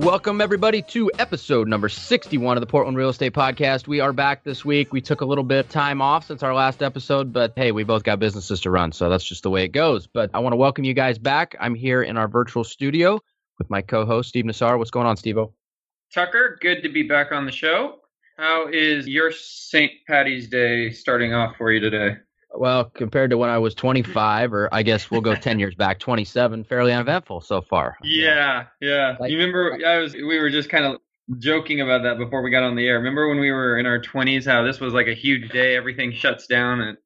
Welcome, everybody, to episode number 61 of the Portland Real Estate Podcast. We are back this week. We took a little bit of time off since our last episode, but hey, we both got businesses to run, so that's just the way it goes. But I want to welcome you guys back. I'm here in our virtual studio with my co host, Steve Nassar. What's going on, Steve? Tucker, good to be back on the show. How is your St. Patty's Day starting off for you today? Well, compared to when I was 25, or I guess we'll go 10 years back, 27, fairly uneventful so far. Yeah, yeah. Like, you remember I was we were just kind of joking about that before we got on the air. Remember when we were in our 20s how this was like a huge day, everything shuts down at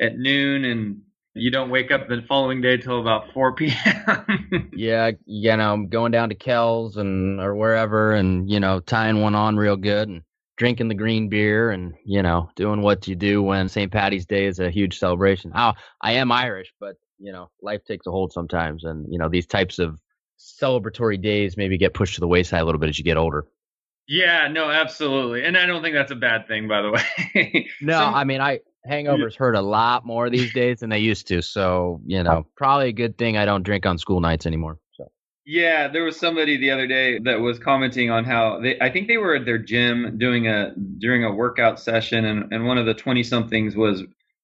at noon and you don't wake up the following day till about 4 p.m. yeah, you know, going down to Kells and or wherever and you know, tying one on real good and drinking the green beer and you know doing what you do when St. Patty's Day is a huge celebration. How I am Irish, but you know life takes a hold sometimes, and you know these types of celebratory days maybe get pushed to the wayside a little bit as you get older. Yeah, no, absolutely, and I don't think that's a bad thing, by the way. no, Some, I mean I hangovers hurt a lot more these days than they used to, so you uh know probably a good thing I don't drink on school nights anymore. Yeah, there was somebody the other day that was commenting on how they I think they were at their gym doing a during a workout session and, and one of the 20 somethings was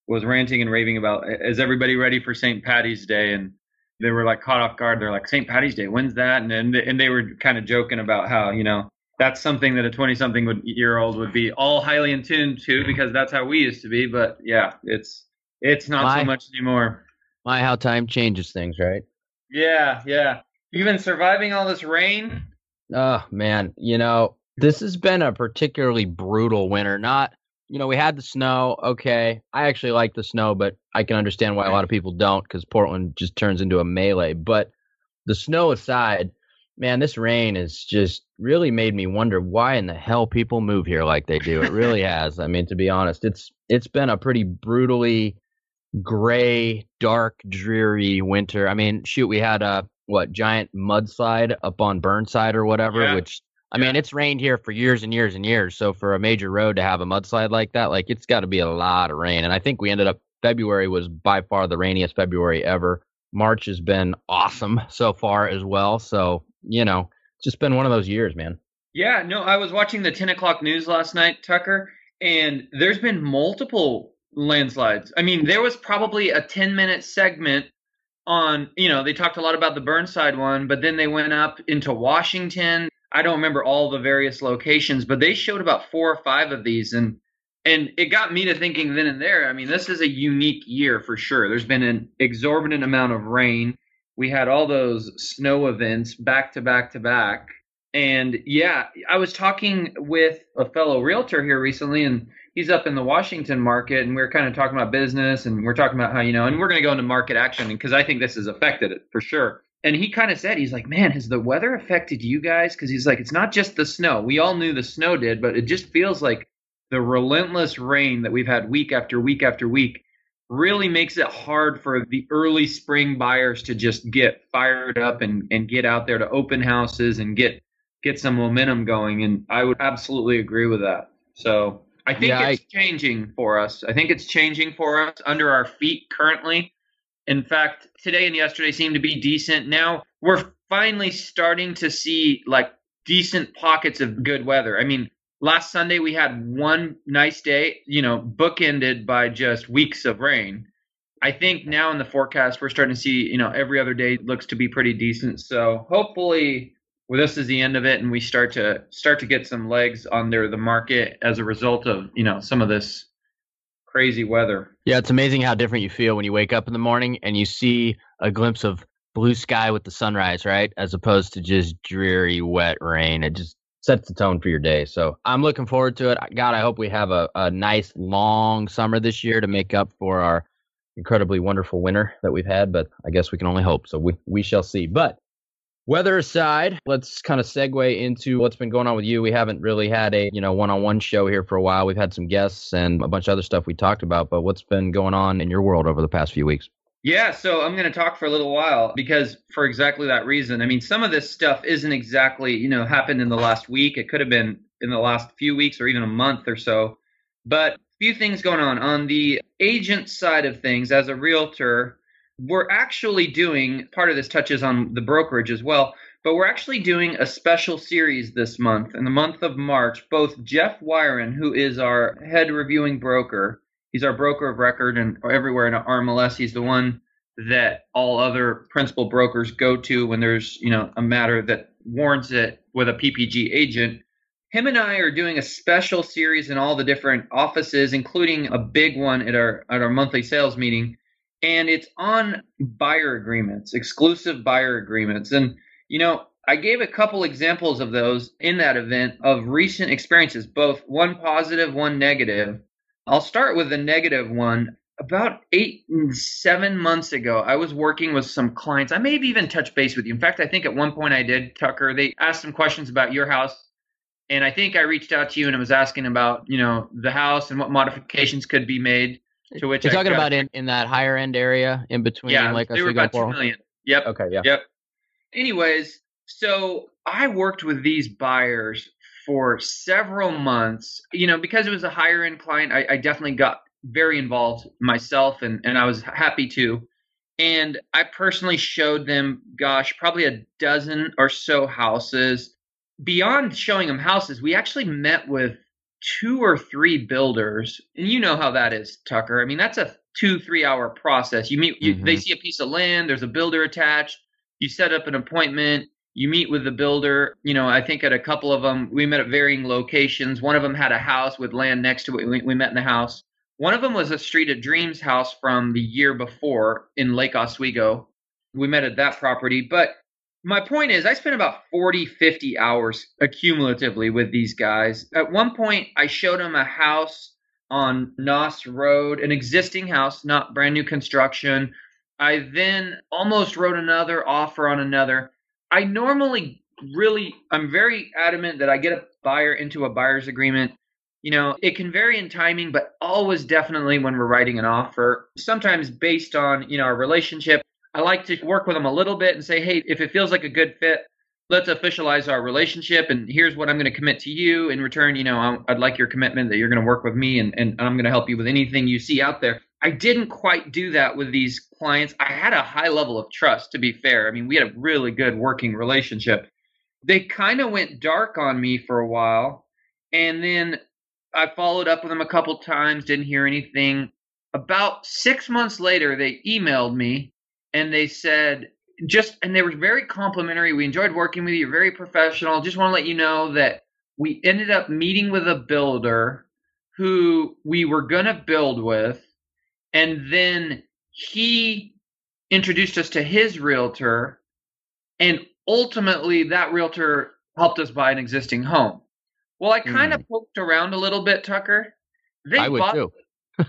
was ranting and raving about is everybody ready for St. Patty's Day and they were like caught off guard. They're like St. Patty's Day, when's that? And and, and they were kind of joking about how, you know, that's something that a 20 something year old would be all highly in tune to because that's how we used to be, but yeah, it's it's not my, so much anymore. My how time changes things, right? Yeah, yeah. You've been surviving all this rain? Oh, man. You know, this has been a particularly brutal winter. Not, you know, we had the snow. Okay. I actually like the snow, but I can understand why a lot of people don't because Portland just turns into a melee. But the snow aside, man, this rain has just really made me wonder why in the hell people move here like they do. It really has. I mean, to be honest, it's it's been a pretty brutally gray, dark, dreary winter. I mean, shoot, we had a what giant mudslide up on Burnside or whatever, yeah. which I yeah. mean, it's rained here for years and years and years. So for a major road to have a mudslide like that, like it's got to be a lot of rain. And I think we ended up February was by far the rainiest February ever. March has been awesome so far as well. So you know, it's just been one of those years, man. Yeah, no, I was watching the 10 o'clock news last night, Tucker, and there's been multiple landslides. I mean, there was probably a 10 minute segment on, you know, they talked a lot about the Burnside one, but then they went up into Washington. I don't remember all the various locations, but they showed about four or five of these and and it got me to thinking then and there. I mean, this is a unique year for sure. There's been an exorbitant amount of rain. We had all those snow events back to back to back. And yeah, I was talking with a fellow realtor here recently and he's up in the Washington market, and we are kind of talking about business, and we're talking about how you know, and we're going to go into market action because I think this has affected it for sure. And he kind of said, he's like, man, has the weather affected you guys? Because he's like, it's not just the snow. We all knew the snow did, but it just feels like the relentless rain that we've had week after week after week really makes it hard for the early spring buyers to just get fired up and, and get out there to open houses and get get some momentum going. And I would absolutely agree with that. So I think yeah, it's I, changing for us. I think it's changing for us under our feet currently. In fact, today and yesterday seem to be decent. Now we're finally starting to see like decent pockets of good weather. I mean, last Sunday we had one nice day, you know, bookended by just weeks of rain. I think now in the forecast we're starting to see, you know, every other day looks to be pretty decent. So hopefully well, this is the end of it, and we start to start to get some legs under the market as a result of you know some of this crazy weather. Yeah, it's amazing how different you feel when you wake up in the morning and you see a glimpse of blue sky with the sunrise, right? As opposed to just dreary, wet rain. It just sets the tone for your day. So I'm looking forward to it. God, I hope we have a, a nice long summer this year to make up for our incredibly wonderful winter that we've had. But I guess we can only hope. So we, we shall see. But Weather aside, let's kind of segue into what's been going on with you. We haven't really had a, you know, one-on-one show here for a while. We've had some guests and a bunch of other stuff we talked about, but what's been going on in your world over the past few weeks? Yeah, so I'm going to talk for a little while because for exactly that reason. I mean, some of this stuff isn't exactly, you know, happened in the last week. It could have been in the last few weeks or even a month or so. But a few things going on on the agent side of things as a realtor we're actually doing part of this touches on the brokerage as well, but we're actually doing a special series this month. In the month of March, both Jeff Wyron, who is our head reviewing broker, he's our broker of record and everywhere in RMLS, he's the one that all other principal brokers go to when there's, you know, a matter that warrants it with a PPG agent. Him and I are doing a special series in all the different offices, including a big one at our at our monthly sales meeting and it's on buyer agreements, exclusive buyer agreements. And, you know, I gave a couple examples of those in that event of recent experiences, both one positive, one negative. I'll start with the negative one. About eight, mm, seven months ago, I was working with some clients. I may have even touched base with you. In fact, I think at one point I did, Tucker. They asked some questions about your house. And I think I reached out to you and I was asking about, you know, the house and what modifications could be made. To which you're I talking about in, in that higher end area in between yeah, like they were about two million. Yep. Okay. Yeah. Yep. Anyways, so I worked with these buyers for several months. You know, because it was a higher end client, I, I definitely got very involved myself, and and I was happy to. And I personally showed them, gosh, probably a dozen or so houses. Beyond showing them houses, we actually met with two or three builders, and you know how that is, Tucker. I mean, that's a two three hour process. You meet, you, mm-hmm. they see a piece of land, there's a builder attached. You set up an appointment. You meet with the builder. You know, I think at a couple of them, we met at varying locations. One of them had a house with land next to it. We, we met in the house. One of them was a Street of Dreams house from the year before in Lake Oswego. We met at that property. But my point is, I spent about 40, 50 hours accumulatively with these guys. At one point, I showed them a house on Knaus Road, an existing house, not brand new construction. I then almost wrote another offer on another. I normally really, I'm very adamant that I get a buyer into a buyer's agreement. You know, it can vary in timing, but always definitely when we're writing an offer, sometimes based on, you know, our relationship I like to work with them a little bit and say, hey, if it feels like a good fit, let's officialize our relationship. And here's what I'm going to commit to you in return. You know, I'd like your commitment that you're going to work with me and, and I'm going to help you with anything you see out there. I didn't quite do that with these clients. I had a high level of trust, to be fair. I mean, we had a really good working relationship. They kind of went dark on me for a while. And then I followed up with them a couple times, didn't hear anything. About six months later, they emailed me and they said just and they were very complimentary. We enjoyed working with you. You're very professional. Just want to let you know that we ended up meeting with a builder who we were going to build with and then he introduced us to his realtor and ultimately that realtor helped us buy an existing home. Well, I kind of mm. poked around a little bit, Tucker. They I would bought, too.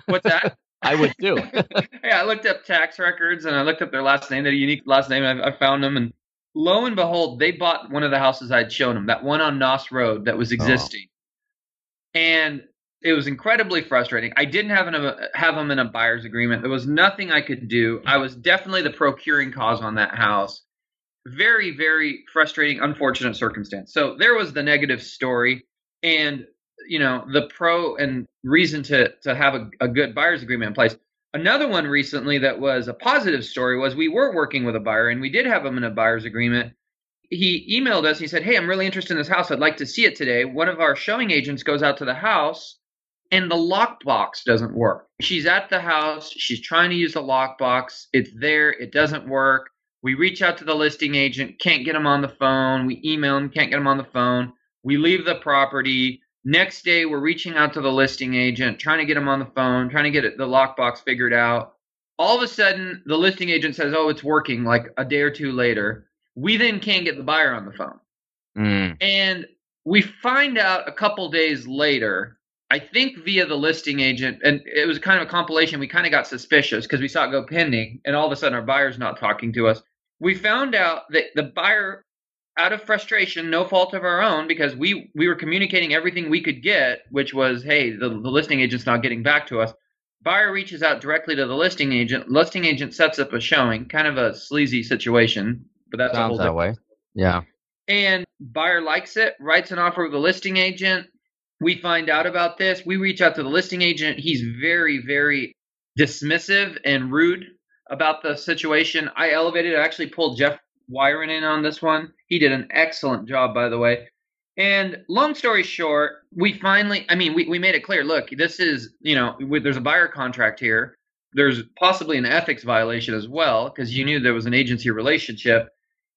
What's that? I would too. yeah, I looked up tax records and I looked up their last name, their unique last name. I, I found them, and lo and behold, they bought one of the houses I'd shown them, that one on Knaus Road that was oh. existing, oh. and it was incredibly frustrating. I didn't have an, uh, have them in a buyer's agreement. There was nothing I could do. I was definitely the procuring cause on that house. Very, very frustrating, unfortunate circumstance. So there was the negative story, and you know the pro and reason to to have a, a good buyer's agreement in place. Another one recently that was a positive story was we were working with a buyer and we did have him in a buyer's agreement. He emailed us. He said, "Hey, I'm really interested in this house. I'd like to see it today." One of our showing agents goes out to the house and the lockbox doesn't work. She's at the house. She's trying to use the lockbox. It's there. It doesn't work. We reach out to the listing agent. Can't get him on the phone. We email him. Can't get him on the phone. We leave the property. Next day, we're reaching out to the listing agent, trying to get him on the phone, trying to get the lockbox figured out. All of a sudden, the listing agent says, "Oh, it's working." Like a day or two later, we then can't get the buyer on the phone, mm. and we find out a couple days later. I think via the listing agent, and it was kind of a compilation. We kind of got suspicious because we saw it go pending, and all of a sudden our buyer's not talking to us. We found out that the buyer out of frustration, no fault of our own, because we we were communicating everything we could get, which was, hey, the, the listing agent's not getting back to us. Buyer reaches out directly to the listing agent. Listing agent sets up a showing, kind of a sleazy situation, but that's Sounds that way. Yeah. And buyer likes it, writes an offer with the listing agent. We find out about this. We reach out to the listing agent. He's very, very dismissive and rude about the situation. I elevated, I actually pulled Jeff Wyron in on this one. He did an excellent job, by the way. And long story short, we finally, I mean, we, we made it clear look, this is, you know, there's a buyer contract here. There's possibly an ethics violation as well, because you knew there was an agency relationship.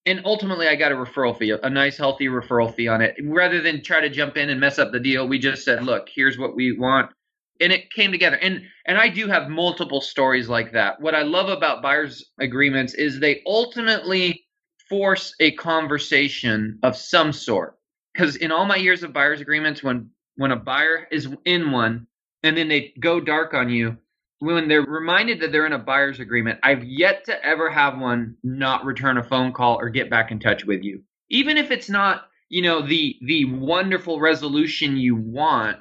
And ultimately, I got a referral fee, a nice, healthy referral fee on it. Rather than try to jump in and mess up the deal, we just said, look, here's what we want. And it came together. And and I do have multiple stories like that. What I love about buyers agreements is they ultimately force a conversation of some sort. Because in all my years of buyers agreements, when when a buyer is in one and then they go dark on you, when they're reminded that they're in a buyer's agreement, I've yet to ever have one not return a phone call or get back in touch with you. Even if it's not, you know, the the wonderful resolution you want,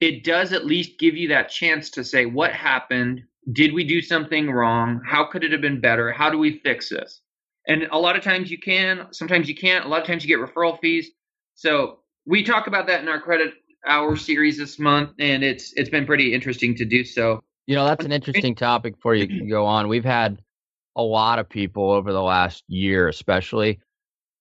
it does at least give you that chance to say what happened, did we do something wrong? How could it have been better? How do we fix this? And a lot of times you can, sometimes you can't. A lot of times you get referral fees. So we talk about that in our credit hour series this month, and it's it's been pretty interesting to do so. You know, that's an interesting topic for you to go on. We've had a lot of people over the last year, especially,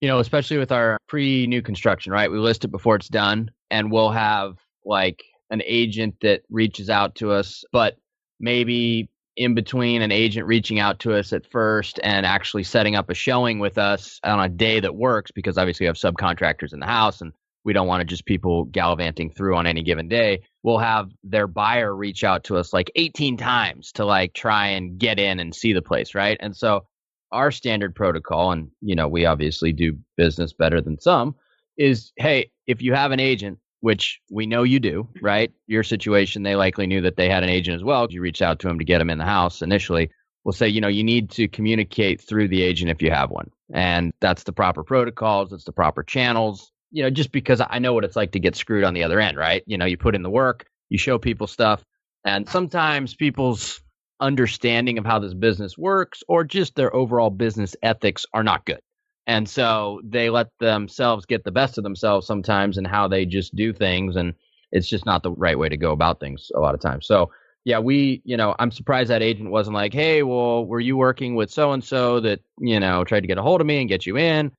you know, especially with our pre new construction, right? We list it before it's done, and we'll have like an agent that reaches out to us, but maybe in between an agent reaching out to us at first and actually setting up a showing with us on a day that works because obviously we have subcontractors in the house and we don't want to just people gallivanting through on any given day. We'll have their buyer reach out to us like 18 times to like try and get in and see the place right? And so our standard protocol and you know we obviously do business better than some is hey if you have an agent which we know you do, right? Your situation, they likely knew that they had an agent as well. You reached out to him to get him in the house initially. We'll say, you know, you need to communicate through the agent if you have one. And that's the proper protocols, it's the proper channels, you know, just because I know what it's like to get screwed on the other end, right? You know, you put in the work, you show people stuff, and sometimes people's understanding of how this business works or just their overall business ethics are not good. And so they let themselves get the best of themselves sometimes and how they just do things. And it's just not the right way to go about things a lot of times. So, yeah, we, you know, I'm surprised that agent wasn't like, hey, well, were you working with so and so that, you know, tried to get a hold of me and get you in?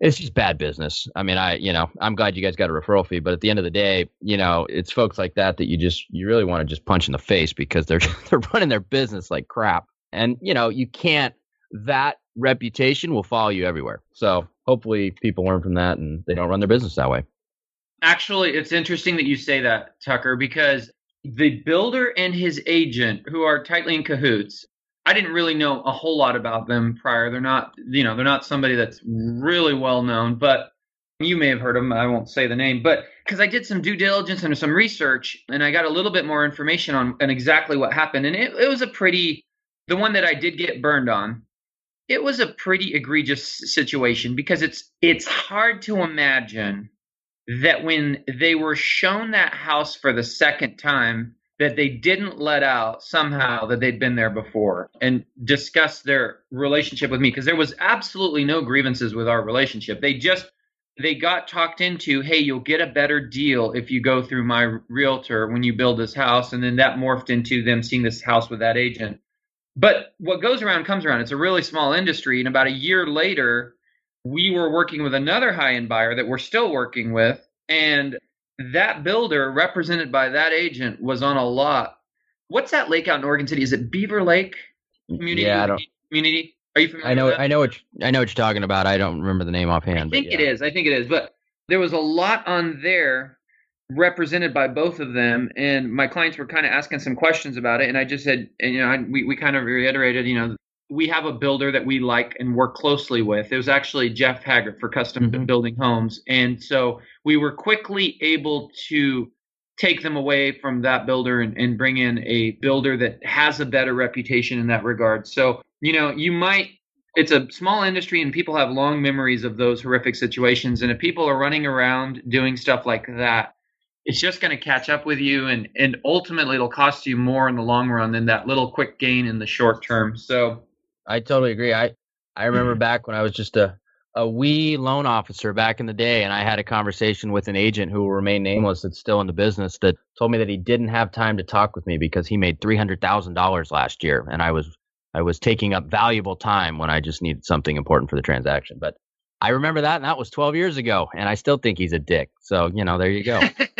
It's just bad business. I mean, I, you know, I'm glad you guys got a referral fee, but at the end of the day, you know, it's folks like that that you just, you really want to just punch in the face because they're, they're running their business like crap. And, you know, you can't, that reputation will follow you everywhere. So hopefully people learn from that and they don't run their business that way. Actually, it's interesting that you say that, Tucker, because the builder and his agent, who are tightly in cahoots, I didn't really know a whole lot about them prior. They're not, you know, they're not somebody that's really well known, but you may have heard of them. I won't say the name, but because I did some due diligence and some research and I got a little bit more information on, on exactly what happened. And it, it was a pretty, the one that I did get burned on it was a pretty egregious situation because it's it's hard to imagine that when they were shown that house for the second time that they didn't let out somehow that they'd been there before and discuss their relationship with me because there was absolutely no grievances with our relationship. They just they got talked into hey you'll get a better deal if you go through my realtor when you build this house and then that morphed into them seeing this house with that agent but what goes around comes around. It's a really small industry. And about a year later, we were working with another high end buyer that we're still working with. And that builder, represented by that agent, was on a lot. What's that lake out in Oregon City? Is it Beaver Lake Community? Yeah, I don't. Community. Are you familiar? I know. I know what I know what you're talking about. I don't remember the name offhand. I think yeah. it is. I think it is. But there was a lot on there represented by both of them and my clients were kind of asking some questions about it and i just said and, you know I, we, we kind of reiterated you know we have a builder that we like and work closely with it was actually jeff haggard for custom mm-hmm. building homes and so we were quickly able to take them away from that builder and, and bring in a builder that has a better reputation in that regard so you know you might it's a small industry and people have long memories of those horrific situations. And if people are running around doing stuff like that, it's just going to catch up with you and, and ultimately it'll cost you more in the long run than that little quick gain in the short term. So I totally agree. I, I remember back when I was just a, a wee loan officer back in the day, and I had a conversation with an agent who will remain nameless that's still in the business that told me that he didn't have time to talk with me because he made three hundred thousand dollars last year, and I was I was taking up valuable time when I just needed something important for the transaction. But I remember that, and that was 12 years ago, and I still think he's a dick. So, you know, there you go.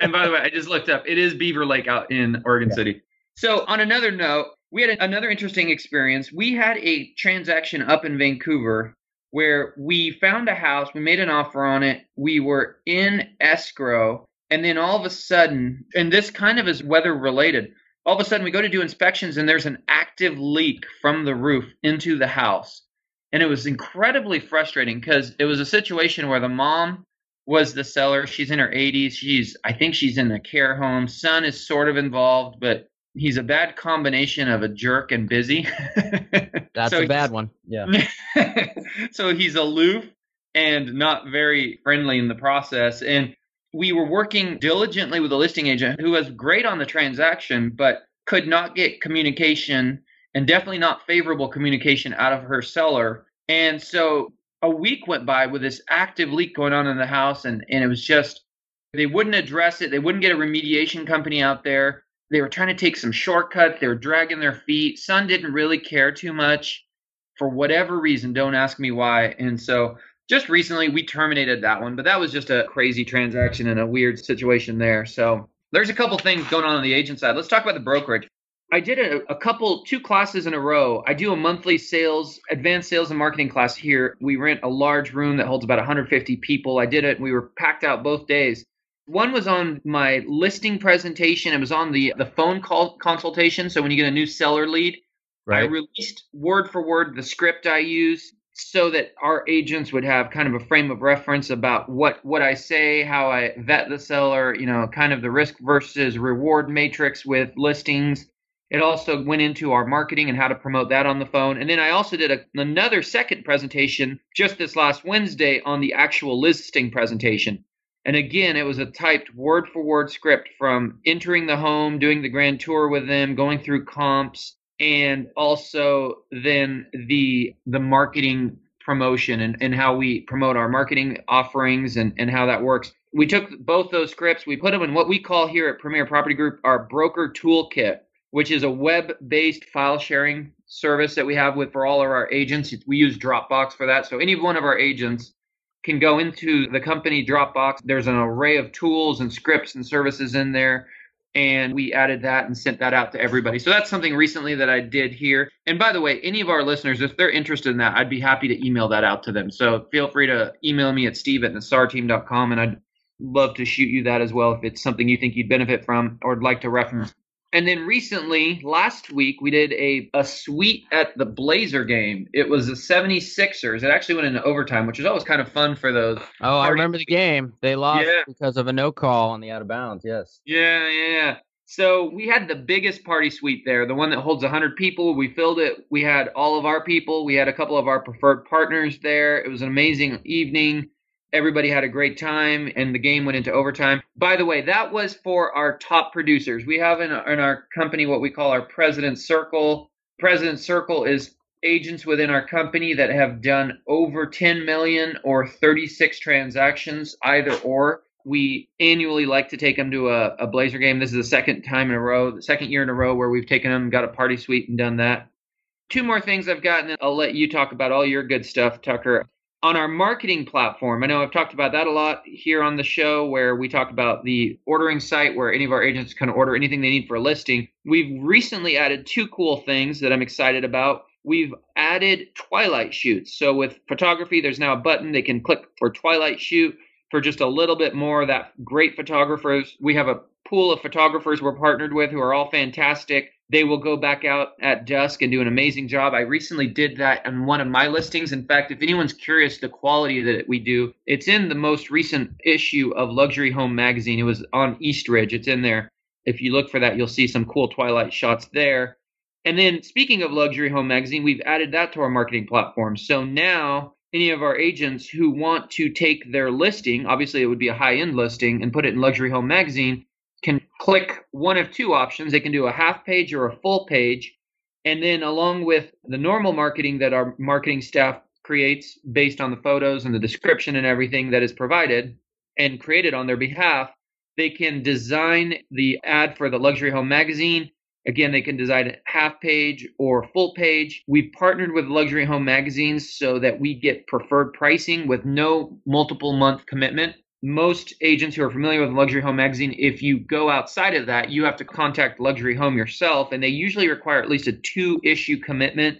and by the way, I just looked up. It is Beaver Lake out in Oregon yeah. City. So, on another note, we had another interesting experience. We had a transaction up in Vancouver where we found a house, we made an offer on it, we were in escrow, and then all of a sudden, and this kind of is weather related, all of a sudden we go to do inspections and there's an active leak from the roof into the house. And it was incredibly frustrating because it was a situation where the mom was the seller. She's in her 80s. She's, I think she's in a care home. Son is sort of involved, but he's a bad combination of a jerk and busy. That's so a bad one. Yeah. so he's aloof and not very friendly in the process. And we were working diligently with a listing agent who was great on the transaction, but could not get communication and definitely not favorable communication out of her seller. And so a week went by with this active leak going on in the house, and, and it was just, they wouldn't address it. They wouldn't get a remediation company out there. They were trying to take some shortcuts. They were dragging their feet. Son didn't really care too much for whatever reason. Don't ask me why. And so just recently we terminated that one, but that was just a crazy transaction and a weird situation there. So there's a couple things going on on the agent side. Let's talk about the brokerage. I did a, a, couple, two classes in a row. I do a monthly sales, advanced sales and marketing class here. We rent a large room that holds about 150 people. I did it. We were packed out both days. One was on my listing presentation. It was on the the phone call consultation. So when you get a new seller lead, right. I released word for word the script I use so that our agents would have kind of a frame of reference about what what I say, how I vet the seller, you know, kind of the risk versus reward matrix with listings. It also went into our marketing and how to promote that on the phone. And then I also did a, another second presentation just this last Wednesday on the actual listing presentation. And again, it was a typed word for word script from entering the home, doing the grand tour with them, going through comps, and also then the the marketing promotion and, and how we promote our marketing offerings and, and how that works. We took both those scripts, we put them in what we call here at Premier Property Group our broker toolkit, which is a web-based file sharing service that we have with for all of our agents. We use Dropbox for that. So any one of our agents can go into the company Dropbox. There's an array of tools and scripts and services in there. And we added that and sent that out to everybody. So that's something recently that I did here. And by the way, any of our listeners, if they're interested in that, I'd be happy to email that out to them. So feel free to email me at steve at nassarteam.com and I'd love to shoot you that as well if it's something you think you'd benefit from or would like to reference. And then recently, last week, we did a, a suite at the Blazer game. It was the 76ers. It actually went into overtime, which is always kind of fun for those. Oh, I remember the game. They lost yeah. because of a no call on the out of bounds. Yes. Yeah, yeah. So we had the biggest party suite there, the one that holds 100 people. We filled it. We had all of our people. We had a couple of our preferred partners there. It was an amazing evening. Everybody had a great time, and the game went into overtime. By the way, that was for our top producers. We have in, in our company what we call our President Circle. President Circle is agents within our company that have done over 10 million or 36 transactions, either or. We annually like to take them to a, a Blazer game. This is the second time in a row, the second year in a row where we've taken them, got a party suite, and done that. Two more things I've gotten. I'll let you talk about all your good stuff, Tucker on our marketing platform, I know I've talked about that a lot here on the show where we talk about the ordering site where any of our agents can order anything they need for a listing. We've recently added two cool things that I'm excited about. We've added twilight shoots. So with photography, there's now a button they can click for twilight shoot for just a little bit more. That great photographers. We have a pool of photographers we're partnered with who are all fantastic. They will go back out at dusk and do an amazing job. I recently did that on one of my listings. In fact, if anyone's curious the quality that we do, it's in the most recent issue of Luxury Home Magazine. It was on Eastridge. It's in there. If you look for that, you'll see some cool twilight shots there. And then speaking of Luxury Home Magazine, we've added that to our marketing platform. So now any of our agents who want to take their listing, obviously it would be a high end listing, and put it in Luxury Home Magazine, can click one of two options. They can do a half page or a full page. And then, along with the normal marketing that our marketing staff creates based on the photos and the description and everything that is provided and created on their behalf, they can design the ad for the Luxury Home Magazine Again, they can design a half page or full page. We've partnered with luxury home magazines so that we get preferred pricing with no multiple month commitment. Most agents who are familiar with luxury home magazine, if you go outside of that, you have to contact luxury home yourself, and they usually require at least a two issue commitment.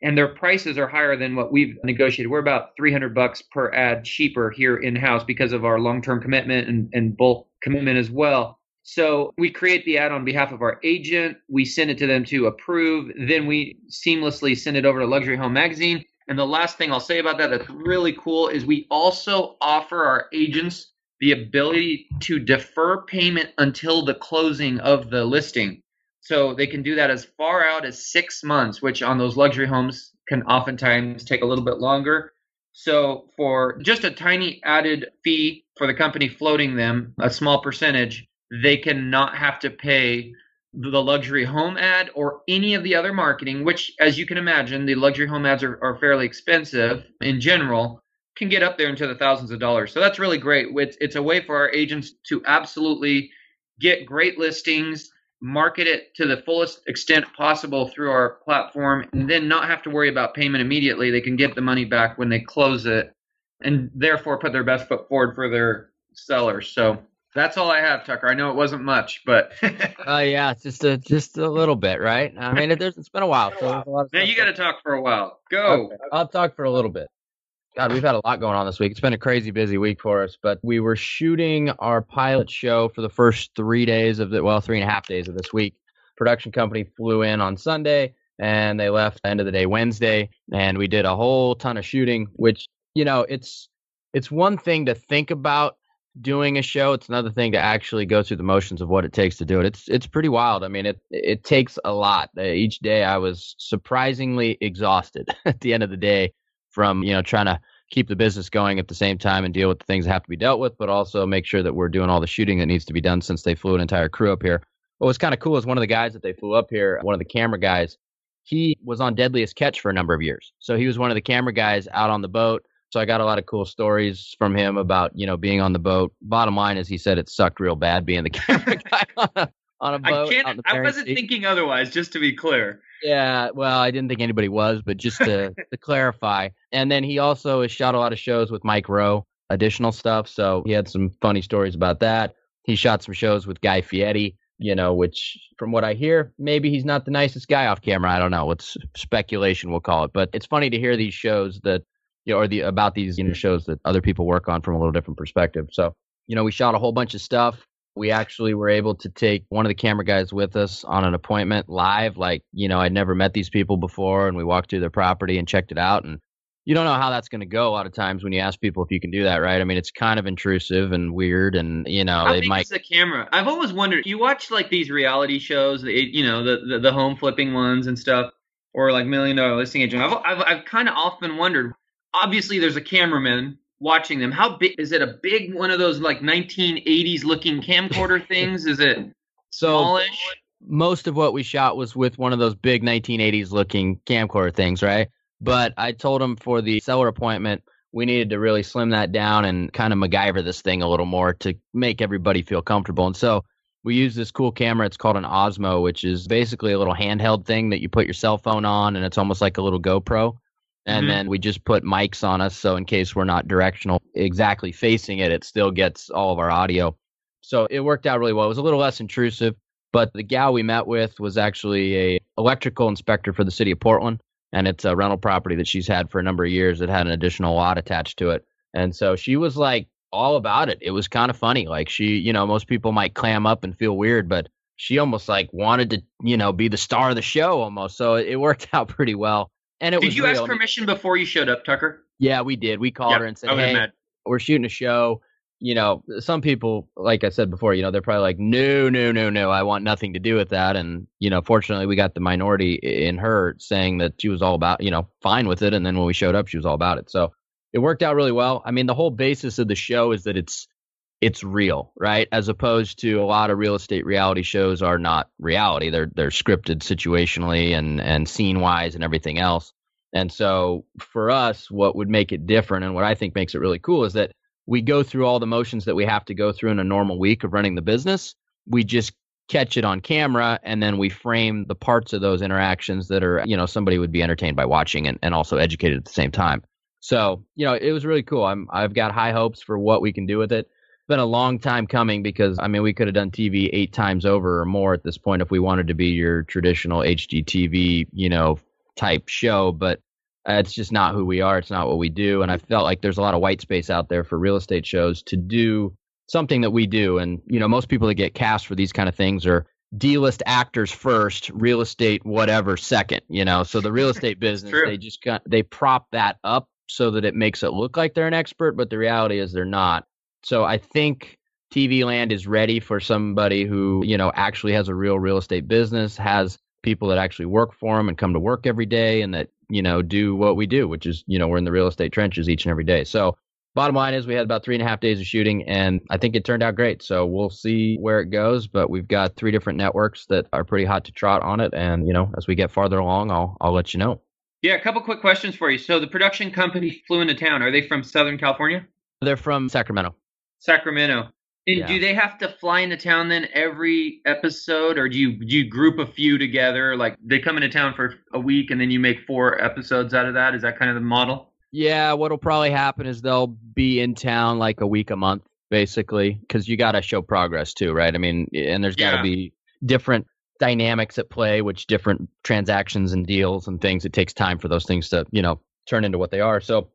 And their prices are higher than what we've negotiated. We're about 300 bucks per ad cheaper here in house because of our long term commitment and, and bulk commitment as well. So we create the ad on behalf of our agent. We send it to them to approve. Then we seamlessly send it over to Luxury Home Magazine. And the last thing I'll say about that that's really cool is we also offer our agents the ability to defer payment until the closing of the listing. So they can do that as far out as six months, which on those luxury homes can oftentimes take a little bit longer. So for just a tiny added fee for the company floating them, a small percentage, they cannot have to pay the luxury home ad or any of the other marketing, which, as you can imagine, the luxury home ads are, are fairly expensive in general, can get up there into the thousands of dollars. So that's really great. It's, it's a way for our agents to absolutely get great listings, market it to the fullest extent possible through our platform, and then not have to worry about payment immediately. They can get the money back when they close it and therefore put their best foot forward for their sellers. So that's all I have, Tucker. I know it wasn't much, but oh uh, yeah, it's just a just a little bit, right? I mean, it, it's been a while, so a now you got to talk for a while. Go. Okay, I'll talk for a little bit. God, we've had a lot going on this week. It's been a crazy busy week for us, but we were shooting our pilot show for the first three days of the well, three and a half days of this week. Production company flew in on Sunday and they left the end of the day Wednesday, and we did a whole ton of shooting. Which you know, it's it's one thing to think about doing a show. It's another thing to actually go through the motions of what it takes to do it. It's it's pretty wild. I mean, it it takes a lot. Uh, each day, I was surprisingly exhausted at the end of the day from you know trying to keep the business going at the same time and deal with the things that have to be dealt with, but also make sure that we're doing all the shooting that needs to be done since they flew an entire crew up here. What was kind of cool is one of the guys that they flew up here, one of the camera guys, he was on Deadliest Catch for a number of years. So he was one of the camera guys out on the boat so I got a lot of cool stories from him about, you know, being on the boat. Bottom line is he said it sucked real bad being the camera guy on a, on a boat. I can't I wasn't seat. thinking otherwise, just to be clear. Yeah, well, I didn't think anybody was, but just to, to clarify. And then he also has shot a lot of shows with Mike Rowe, additional stuff. So he had some funny stories about that. He shot some shows with Guy Fieri, you know, which from what I hear, maybe he's not the nicest guy off camera. I don't know. It's speculation, we'll call it. But it's funny to hear these shows that you know, or the about these you know shows that other people work on from a little different perspective. So, you know, we shot a whole bunch of stuff. We actually were able to take one of the camera guys with us on an appointment live. Like, you know, I'd never met these people before, and we walked through their property and checked it out. And you don't know how that's going to go a lot of times when you ask people if you can do that, right? I mean, it's kind of intrusive and weird, and you know, how they big might. Is the camera? I've always wondered. You watch like these reality shows, you know, the, the the home flipping ones and stuff, or like Million Dollar Listing Agent. I've I've, I've kind of often wondered obviously there's a cameraman watching them. How big is it? A big one of those like 1980s looking camcorder things? Is it so smallish? Most of what we shot was with one of those big 1980s looking camcorder things, right? But I told him for the seller appointment, we needed to really slim that down and kind of MacGyver this thing a little more to make everybody feel comfortable. And so we use this cool camera. It's called an Osmo, which is basically a little handheld thing that you put your cell phone on, and it's almost like a little GoPro and mm-hmm. then we just put mics on us so in case we're not directional exactly facing it it still gets all of our audio. So it worked out really well. It was a little less intrusive but the gal we met with was actually a electrical inspector for the city of portland and it's a rental property that she's had for a number of years that had an additional lot attached to it. And so she was like all about it. It was kind of funny like she you know most people might clam up and feel weird but she almost like wanted to you know be the star of the show almost. So it worked out pretty well and it did was you real. ask permission before you showed up, Tucker? Yeah, we did. We called her and said, oh, "Hey, mad. we're shooting a show. you know, some people, like I said before, you know, they're probably like, no, no, no, no, I want nothing to do with that. And, you know, fortunately, we got the minority in her saying that she was all about, you know, fine with it. And then when we showed up, she was all about it. So it worked out really well. I mean, the whole basis of the show is that it's, it's real, right? As opposed to a lot of real estate reality shows are not reality. They're they're scripted situationally and and scene wise and everything else. And so for us, what would make it different and what I think makes it really cool is that we go through all the motions that we have to go through in a normal week of running the business. We just catch it on camera and then we frame the parts of those interactions that are, you know, somebody would be entertained by watching and, and also educated at the same time. So, you know, it was really cool. I'm I've got high hopes for what we can do with it been a long time coming because I mean we could have done TV eight times over or more at this point if we wanted to be your traditional HGTV you know type show, but uh, it's just not who we are. It's not what we do, and I felt like there's a lot of white space out there for real estate shows to do something that we do. And you know most people that get cast for these kind of things are D-list actors first, real estate whatever second. You know, so the real estate business they just got they prop that up so that it makes it look like they're an expert, but the reality is they're not. So I think TV land is ready for somebody who, you know, actually has a real real estate business, has people that actually work for them and come to work every day and that, you know, do what we do, which is, you know, we're in the real estate trenches each and every day. So bottom line is we had about three and a half days of shooting and I think it turned out great. So we'll see where it goes, but we've got three different networks that are pretty hot to trot on it. And, you know, as we get farther along, I'll, I'll let you know. Yeah, a couple quick questions for you. So the production company flew into town. Are they from Southern California? They're from Sacramento. Sacramento. And yeah. do they have to fly into town then every episode, or do you do you group a few together? Like they come into town for a week, and then you make four episodes out of that. Is that kind of the model? Yeah, what'll probably happen is they'll be in town like a week a month, basically, because you got to show progress too, right? I mean, and there's got to yeah. be different dynamics at play, which different transactions and deals and things. It takes time for those things to you know turn into what they are. So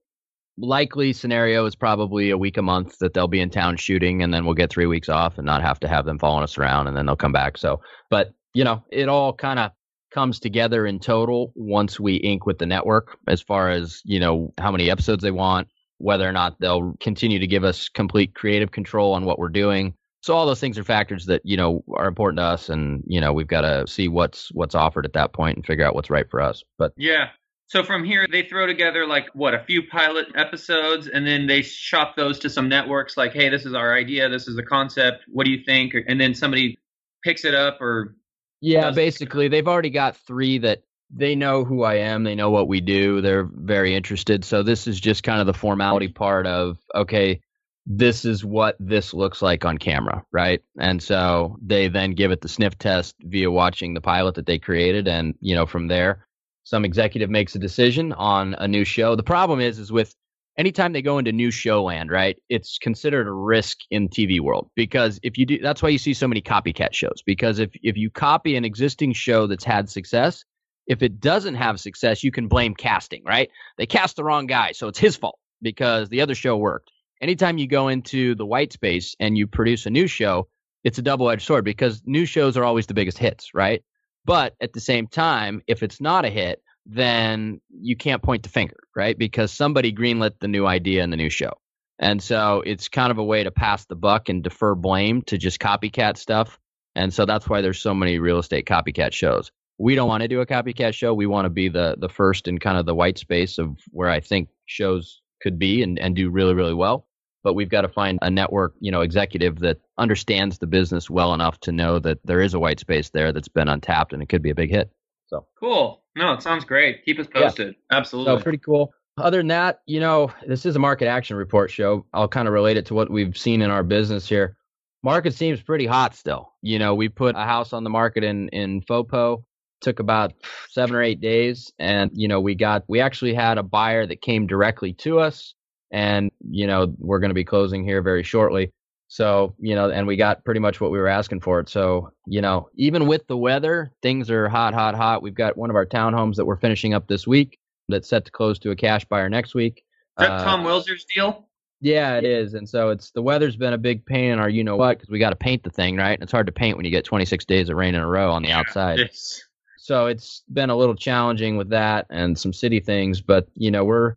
likely scenario is probably a week a month that they'll be in town shooting and then we'll get three weeks off and not have to have them following us around and then they'll come back. So but you know it all kind of comes together in total once we ink with the network as far as you know how many episodes they want whether or not they'll continue to give us complete creative control on what we're doing. So all those things are factors that you know are important to us and you know we've got to see what's what's offered at that point and figure out what's right for us. But yeah so from here, they throw together like what a few pilot episodes, and then they shop those to some networks. Like, hey, this is our idea. This is the concept. What do you think? And then somebody picks it up or. Yeah, basically, they've already got three that they know who I am. They know what we do. They're very interested. So this is just kind of the formality part of okay, this is what this looks like on camera, right? And so they then give it the sniff test via watching the pilot that they created, and you know from there some executive makes a decision on a new show. The problem is, is with anytime they go into new show land, right? It's considered a risk in TV world because if you do, that's why you see so many copycat shows. Because if if you copy an existing show that's had success, if it doesn't have success, you can blame casting, right? They cast the wrong guy, so it's his fault because the other show worked. Anytime you go into the white space and you produce a new show, it's a double edged sword because new shows are always the biggest hits, right? But at the same time, if it's not a hit, then you can't point the finger, right? Because somebody greenlit the new idea in the new show. And so it's kind of a way to pass the buck and defer blame to just copycat stuff. And so that's why there's so many real estate copycat shows. We don't want to do a copycat show. We want to be the the first in kind of the white space of where I think shows could be and, and do really, really well but we've got to find a network, you know, executive that understands the business well enough to know that there is a white space there that's been untapped and it could be a big hit. So cool. No, it sounds great. Keep us posted. Yeah. Absolutely. So pretty cool. Other than that, you know, this is a market action report show. I'll kind of relate it to what we've seen in our business here. Market seems pretty hot still. You know, we put a house on the market in in FOPO took about seven or eight days and you know we got we actually had a buyer that came directly to us and you know we're going to be closing here very shortly. So you know and we got pretty much what we were asking for it. So you know even with the weather things are hot hot hot. We've got one of our townhomes that we're finishing up this week that's set to close to a cash buyer next week. Is that uh, tom Wilser's deal? Yeah it is. And so it's the weather's been a big pain in our you know what because we got to paint the thing right? And it's hard to paint when you get 26 days of rain in a row on the yeah, outside. it's... so it's been a little challenging with that and some city things but you know we're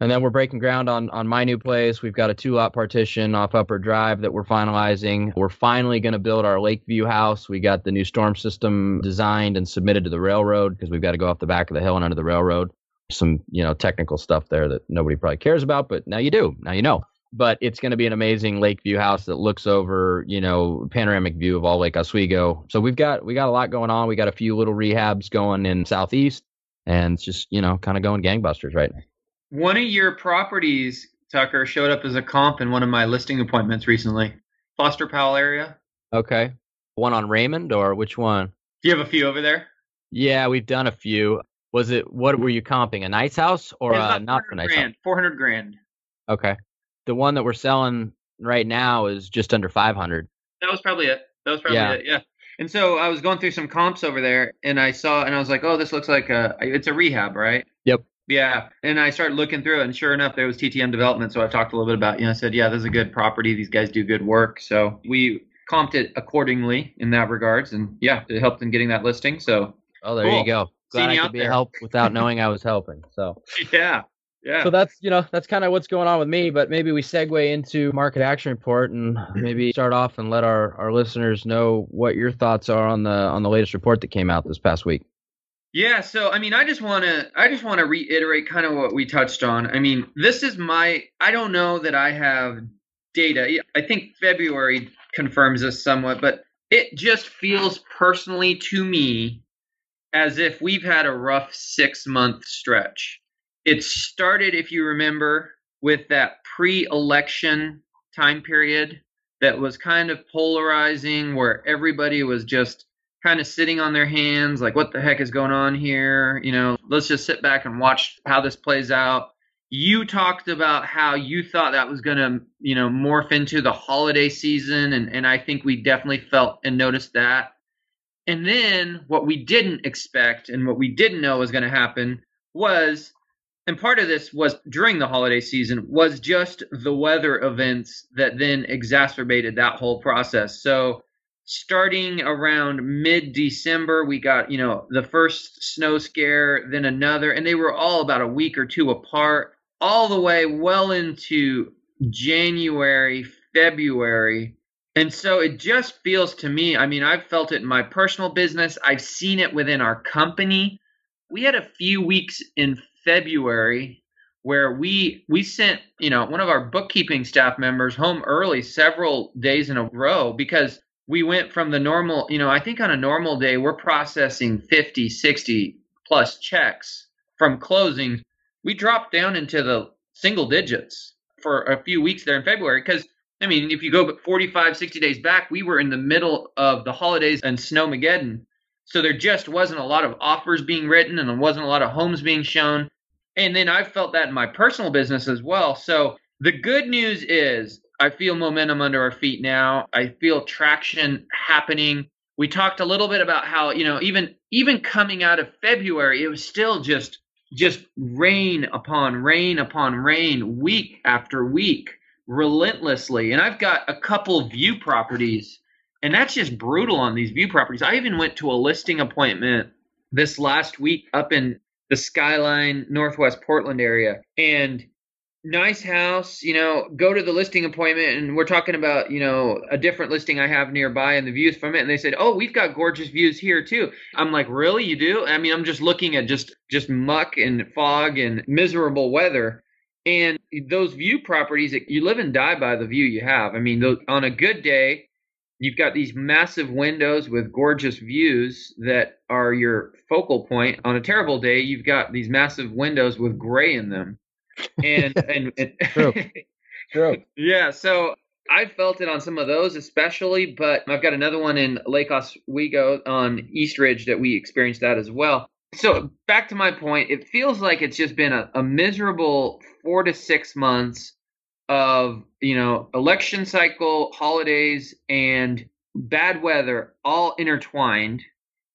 And then we're breaking ground on on my new place. We've got a two lot partition off Upper Drive that we're finalizing. We're finally going to build our Lakeview house. We got the new storm system designed and submitted to the railroad because we've got to go off the back of the hill and under the railroad. Some you know technical stuff there that nobody probably cares about, but now you do. Now you know. But it's going to be an amazing Lakeview house that looks over you know panoramic view of all Lake Oswego. So we've got we got a lot going on. We got a few little rehabs going in southeast, and it's just you know kind of going gangbusters right now. One of your properties, Tucker, showed up as a comp in one of my listing appointments recently. Foster Powell area. Okay. One on Raymond or which one? Do you have a few over there? Yeah, we've done a few. Was it what were you comping? A nice house or uh, not a nice grand, house? Four hundred grand. Okay. The one that we're selling right now is just under five hundred. That was probably it. That was probably Yeah. it. Yeah. And so I was going through some comps over there, and I saw, and I was like, "Oh, this looks like a. It's a rehab, right?" Yep. Yeah. And I started looking through it, and sure enough, there was TTM development. So I talked a little bit about, you know, I said, "Yeah, this is a good property. These guys do good work." So we comped it accordingly in that regards, and yeah, it helped in getting that listing. So Oh, there Cool. you go. Glad I could be there. a help without knowing I was helping. So yeah, yeah. So that's you know that's kind of what's going on with me. But maybe we segue into market action report and maybe start off and let our, our listeners know what your thoughts are on the on the latest report that came out this past week. Yeah, so I mean, I just want to I just want to reiterate kind of what we touched on. I mean, this is my I don't know that I have data. I think February confirms this somewhat, but it just feels personally to me as if we've had a rough 6-month stretch. It started if you remember with that pre-election time period that was kind of polarizing where everybody was just kind of sitting on their hands like what the heck is going on here? You know let's just sit back and watch how this plays out. You talked about how you thought that was going to you know morph into the holiday season and, and i think we definitely felt and noticed that. And then what we didn't expect and what we didn't know was going to happen was and part of this was during the holiday season was just the weather events that then exacerbated that whole process. So starting around mid December, we got, you know, the first snow scare, then another, and they were all about a week or two apart, all the way well into January, February. And so it just feels to me, I mean, I've felt it in my personal business, I've seen it within our company. We had a few weeks in February where we we sent, you know, one of our bookkeeping staff members home early several days in a row because we went from the normal, you know, I think on a normal day, we're processing 50, 60 plus checks from closing. We dropped down into the single digits for a few weeks there in February because, I mean, if you go but 45, 60 days back, we were in the middle of the holidays and Snowmageddon. So there just wasn't a lot of offers being written and there wasn't a lot of homes being shown. And then I felt that in my personal business as well. So the good news is I feel momentum under our feet now. I feel traction happening. We talked a little bit about how, you know, even even coming out of February, it was still just just rain upon rain upon rain week after week relentlessly. And I've got a couple view properties and that's just brutal on these view properties. I even went to a listing appointment this last week up in the Skyline Northwest Portland area and nice house, you know, go to the listing appointment and we're talking about, you know, a different listing I have nearby and the views from it and they said, "Oh, we've got gorgeous views here too." I'm like, "Really? You do?" I mean, I'm just looking at just just muck and fog and miserable weather. And those view properties, you live and die by the view you have. I mean, on a good day, you've got these massive windows with gorgeous views that are your focal point. On a terrible day, you've got these massive windows with gray in them. And and, and True. True. yeah, so I felt it on some of those especially, but I've got another one in Lake Oswego on East Ridge that we experienced that as well. So back to my point, it feels like it's just been a, a miserable four to six months of you know election cycle, holidays, and bad weather all intertwined,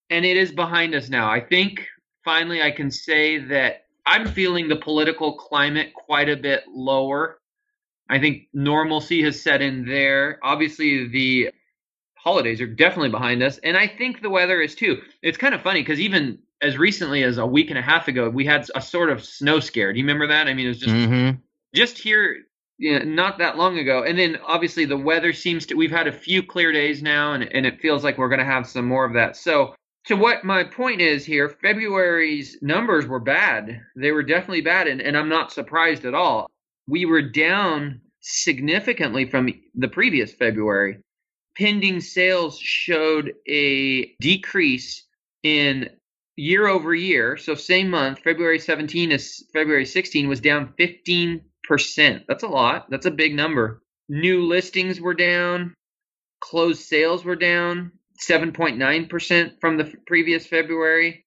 and it is behind us now. I think finally I can say that I'm feeling the political climate quite a bit lower. I think normalcy has set in there. Obviously, the holidays are definitely behind us, and I think the weather is too. It's kind of funny because even as recently as a week and a half ago, we had a sort of snow scare. Do you remember that? I mean, it was just mm-hmm. just here, you know, not that long ago. And then obviously the weather seems to. We've had a few clear days now, and and it feels like we're going to have some more of that. So to what my point is here, February's numbers were bad. They were definitely bad, and, and I'm not surprised at all. We were down significantly from the previous February. Pending sales showed a decrease in year over year. So same month, February 17 is February 16 was down 15%. That's a lot. That's a big number. New listings were down. Closed sales were down 7.9% from the previous February.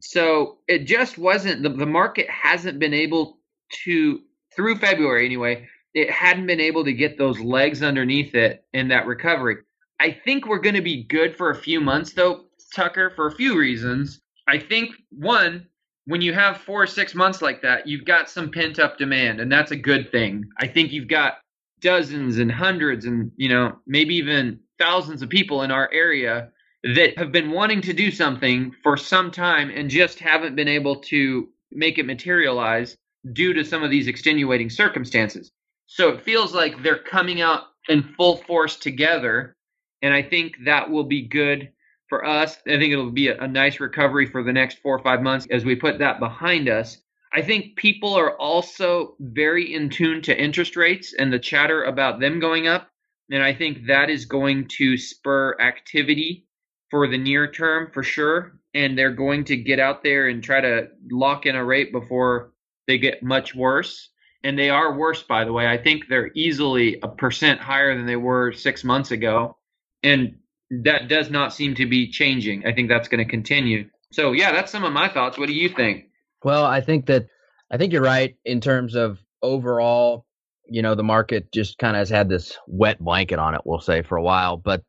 So it just wasn't the, the market hasn't been able to through February anyway it hadn't been able to get those legs underneath it in that recovery. I think we're going to be good for a few months, though, Tucker, for a few reasons. I think, one, when you have four or six months like that, you've got some pent up demand, and that's a good thing. I think you've got dozens and hundreds and, you know, maybe even thousands of people in our area that have been wanting to do something for some time and just haven't been able to make it materialize due to some of these extenuating circumstances. So it feels like they're coming out in full force together. And I think that will be good for us. I think it'll be a, a nice recovery for the next four or five months as we put that behind us. I think people are also very in tune to interest rates and the chatter about them going up. And I think that is going to spur activity for the near term for sure. And they're going to get out there and try to lock in a rate before they get much worse and they are worse, by the way. I think they're easily a percent higher than they were six months ago. And that does not seem to be changing. I think that's going to continue. So, yeah, that's some of my thoughts. What do you think? Well, I think that I think you're right in terms of overall, you know, the market just kind of has had this wet blanket on it, we'll say, for a while. But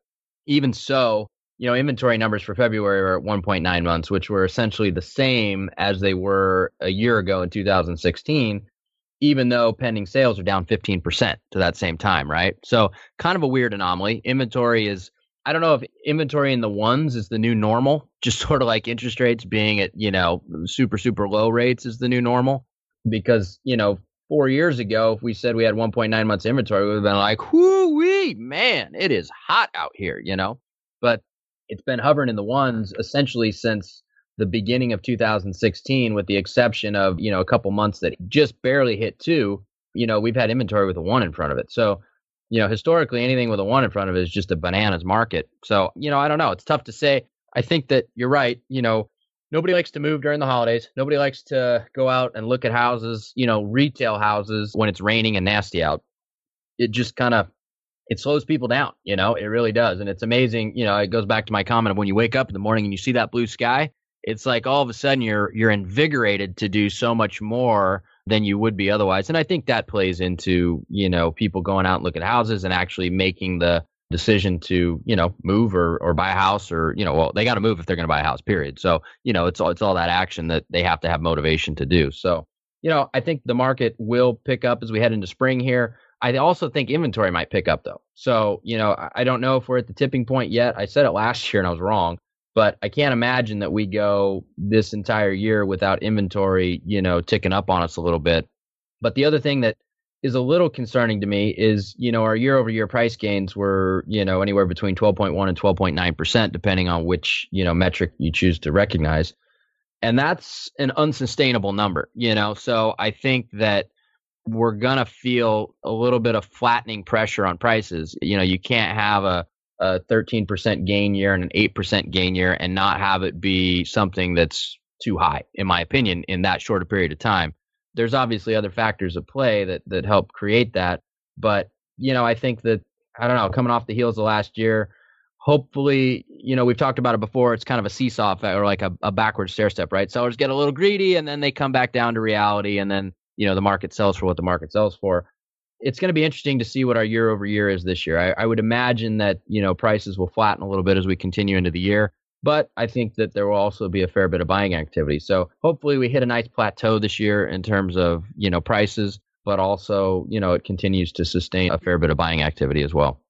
even so, you know, inventory numbers for February are at 1.9 months, which were essentially the same as they were a year ago in 2016 even though pending sales are down 15% to that same time, right? So, kind of a weird anomaly. Inventory is, I don't know if inventory in the ones is the new normal, just sort of like interest rates being at, you know, super, super low rates is the new normal. Because, you know, four years ago, if we said we had 1.9 months inventory, we would have been like, whoo wee, man, it is hot out here, you know? But it's been hovering in the ones essentially since the beginning of 2016, with the exception of, you know, a couple months that just barely hit two, you know, we've had inventory with a one in front of it. So, you know, historically, anything with a one in front of it is just a bananas market. So, you know, I don't know. It's tough to say. I think that you're right. You know, nobody likes to move during the holidays. Nobody likes to go out and look at houses, you know, retail houses when it's raining and nasty out. It just kind of it slows people down, you know, it really does. And it's amazing, you know, it goes back to my comment of when you wake up in the morning and you see that blue sky, it's like all of a sudden you're you're invigorated to do so much more than you would be otherwise. And I think that plays into, you know, people going out and looking at houses and actually making the decision to, you know, move or, or buy a house or, you know, well, they got to move if they're going to buy a house, period. So, you know, it's all, it's all that action that they have to have motivation to do. So, you know, I think the market will pick up as we head into spring here. I also think inventory might pick up though. So, you know, I don't know if we're at the tipping point yet. I said it last year and I was wrong. But I can't imagine that we go this entire year without inventory, you know, ticking up on us a little bit. But the other thing that is a little concerning to me is, you know, our year over year price gains were, you know, anywhere between 12.1 and 12.9%, depending on which, you know, metric you choose to recognize. And that's an unsustainable number, you know. So I think that we're going to feel a little bit of flattening pressure on prices. You know, you can't have a a 13% gain year and an 8% gain year and not have it be something that's too high, in my opinion, in that short a period of time. There's obviously other factors at play that, that help create that. But, you know, I think that, I don't know, coming off the heels of last year, hopefully, you know, we've talked about it before. It's kind of a seesaw or like a, a backward stair step, right? Sellers get a little greedy and then they come back down to reality and then, you know, the market sells for what the market sells for it's going to be interesting to see what our year over year is this year. I, I, would imagine that you know prices will flatten a little bit as we continue into the year, but I think that there will also be a fair bit of buying activity. So hopefully we hit a nice plateau this year in terms of you know prices, but also you know it continues to sustain a fair bit of buying activity as well.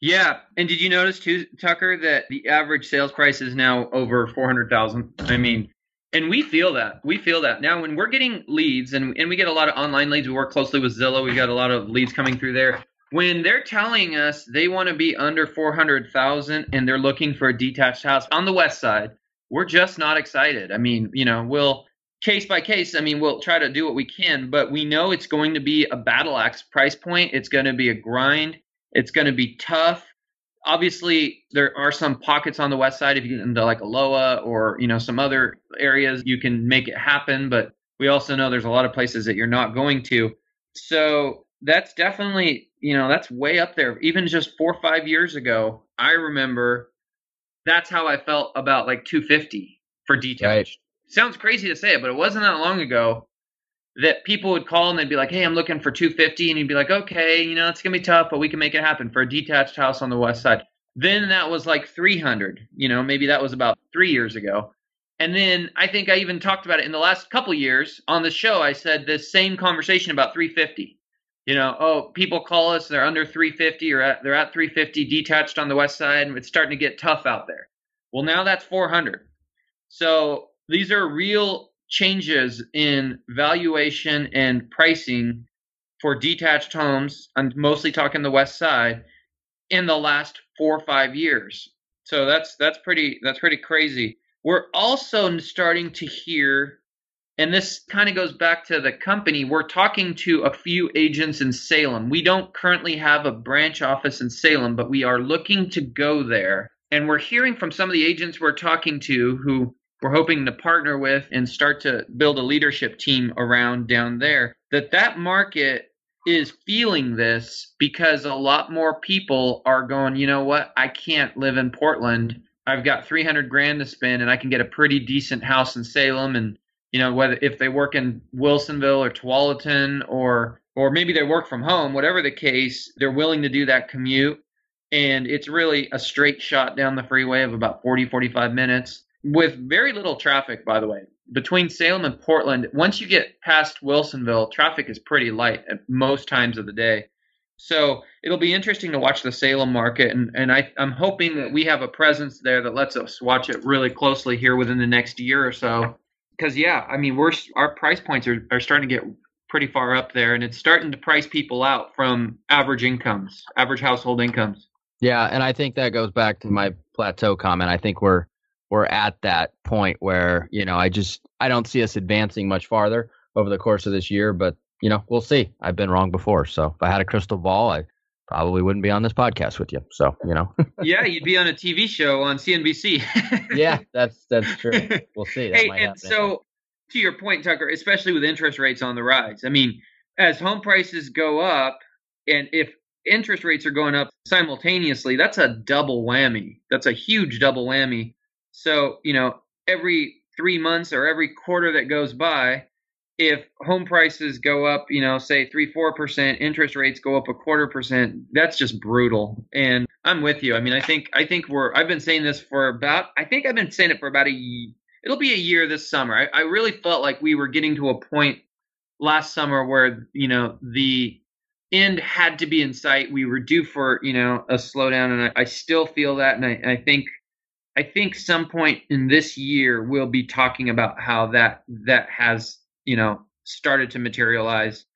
Yeah, and did you notice too, Tucker, that the average sales price is now over four hundred thousand? I mean, And we feel that. We feel that. Now, when we're getting leads, and, and we get a lot of online leads, we work closely with Zillow. We got a lot of leads coming through there. When they're telling us they want to be under 400,000 and they're looking for a detached house on the west side, we're just not excited. I mean, you know, we'll case by case, I mean, we'll try to do what we can, but we know it's going to be a battle axe price point. It's going to be a grind. It's going to be tough. Obviously, there are some pockets on the west side. If you get into like Aloha or you know some other areas, you can make it happen. But we also know there's a lot of places that you're not going to. So that's definitely you know that's way up there. Even just four or five years ago, I remember that's how I felt about like 250 for detached. Right. Sounds crazy to say it, but it wasn't that long ago that people would call and they'd be like, "Hey, I'm looking for 250," and you'd be like, "Okay, you know, it's gonna be tough, but we can make it happen for a detached house on the west side." Then that was like 300. You know, maybe that was about three years ago. And then I think I even talked about it in the last couple years on the show. I said this same conversation about 350. You know, oh, people call us, they're under 350 or at, they're at 350 detached on the west side, and it's starting to get tough out there. Well, now that's 400. So these are real changes in valuation and pricing for detached homes. I'm mostly talking the west side in the last four or five years. So that's that's pretty that's pretty crazy. We're also starting to hear and this kind of goes back to the company. We're talking to a few agents in Salem. We don't currently have a branch office in Salem, but we are looking to go there. And we're hearing from some of the agents we're talking to who we're hoping to partner with and start to build a leadership team around down there that that market is feeling this because a lot more people are going you know what i can't live in portland i've got 300 grand to spend and i can get a pretty decent house in salem and you know whether if they work in wilsonville or tualatin or or maybe they work from home whatever the case they're willing to do that commute and it's really a straight shot down the freeway of about 40 45 minutes with very little traffic, by the way. Between Salem and Portland, once you get past Wilsonville, traffic is pretty light at most times of the day. So it'll be interesting to watch the Salem market, and, and I, I'm hoping that we have a presence there that lets us watch it really closely here within the next year or so. Because yeah, I mean, we're our price points are, are starting to get pretty far up there, and it's starting to price people out from average incomes, average household incomes. Yeah, and I think that goes back to my plateau comment. I think we're we're at that point where you know I just I don't see us advancing much farther over the course of this year, but you know we'll see. I've been wrong before, so if I had a crystal ball, I probably wouldn't be on this podcast with you. So you know. yeah, you'd be on a TV show on CNBC. yeah, that's that's true. We'll see. That hey, and happen. so to your point, Tucker, especially with interest rates on the rise. I mean, as home prices go up, and if interest rates are going up simultaneously, that's a double whammy. That's a huge double whammy so, you know, every three months or every quarter that goes by, if home prices go up, you know, say three, four percent, interest rates go up a quarter percent, that's just brutal. And I'm with you. I mean, I think I think we're I've been saying this for about I think I've been saying it for about a it'll be a year this summer. I, I really felt like we were getting to a point last summer where, you know, the end had to be in sight. We were due for, you know, a slowdown and I, I still feel that and I, I think I think some point in this year we'll be talking about how that that has you know started to materialize.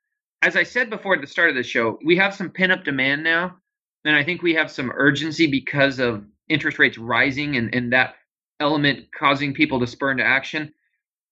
As I said before at the start of the show, we have some pin up demand now, and I think we have some urgency because of interest rates rising and, and that element causing people to spur into action.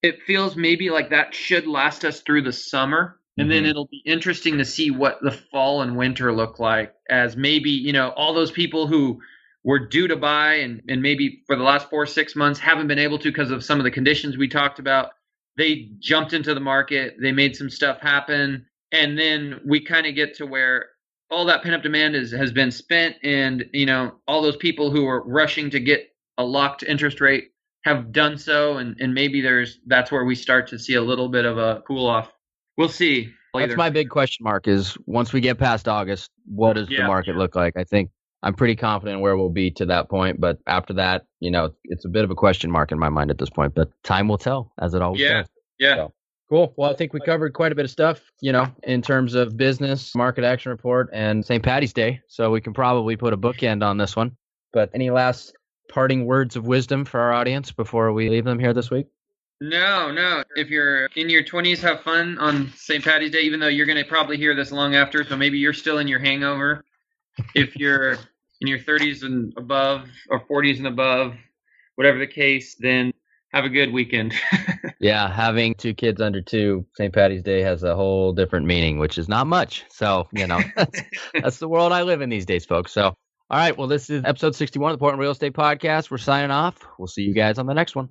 It feels maybe like that should last us through the summer. And mm-hmm. then it'll be interesting to see what the fall and winter look like as maybe, you know, all those people who were due to buy and, and maybe for the last four six months haven't been able to because of some of the conditions we talked about they jumped into the market they made some stuff happen and then we kind of get to where all that pent up demand is, has been spent and you know all those people who are rushing to get a locked interest rate have done so and, and maybe there's that's where we start to see a little bit of a cool off. We'll see. That's my big question mark is once we get past august what does yeah, the market yeah. look like? I think I'm pretty confident where we'll be to that point. But after that, you know, it's a bit of a question mark in my mind at this point. But time will tell, as it always yeah. does. Yeah. So, cool. Well, I think we covered quite a bit of stuff, you know, in terms of business, market action report, and St. Patty's Day. So we can probably put a bookend on this one. But any last parting words of wisdom for our audience before we leave them here this week? No, no. If you're in your 20s, have fun on St. Patty's Day, even though you're going to probably hear this long after. So maybe you're still in your hangover. If you're in your 30s and above, or 40s and above, whatever the case, then have a good weekend. yeah, having two kids under two, St. Patty's Day has a whole different meaning, which is not much. So, you know, that's, that's the world I live in these days, folks. So, all right. Well, this is episode 61 of the Portland Real Estate Podcast. We're signing off. We'll see you guys on the next one.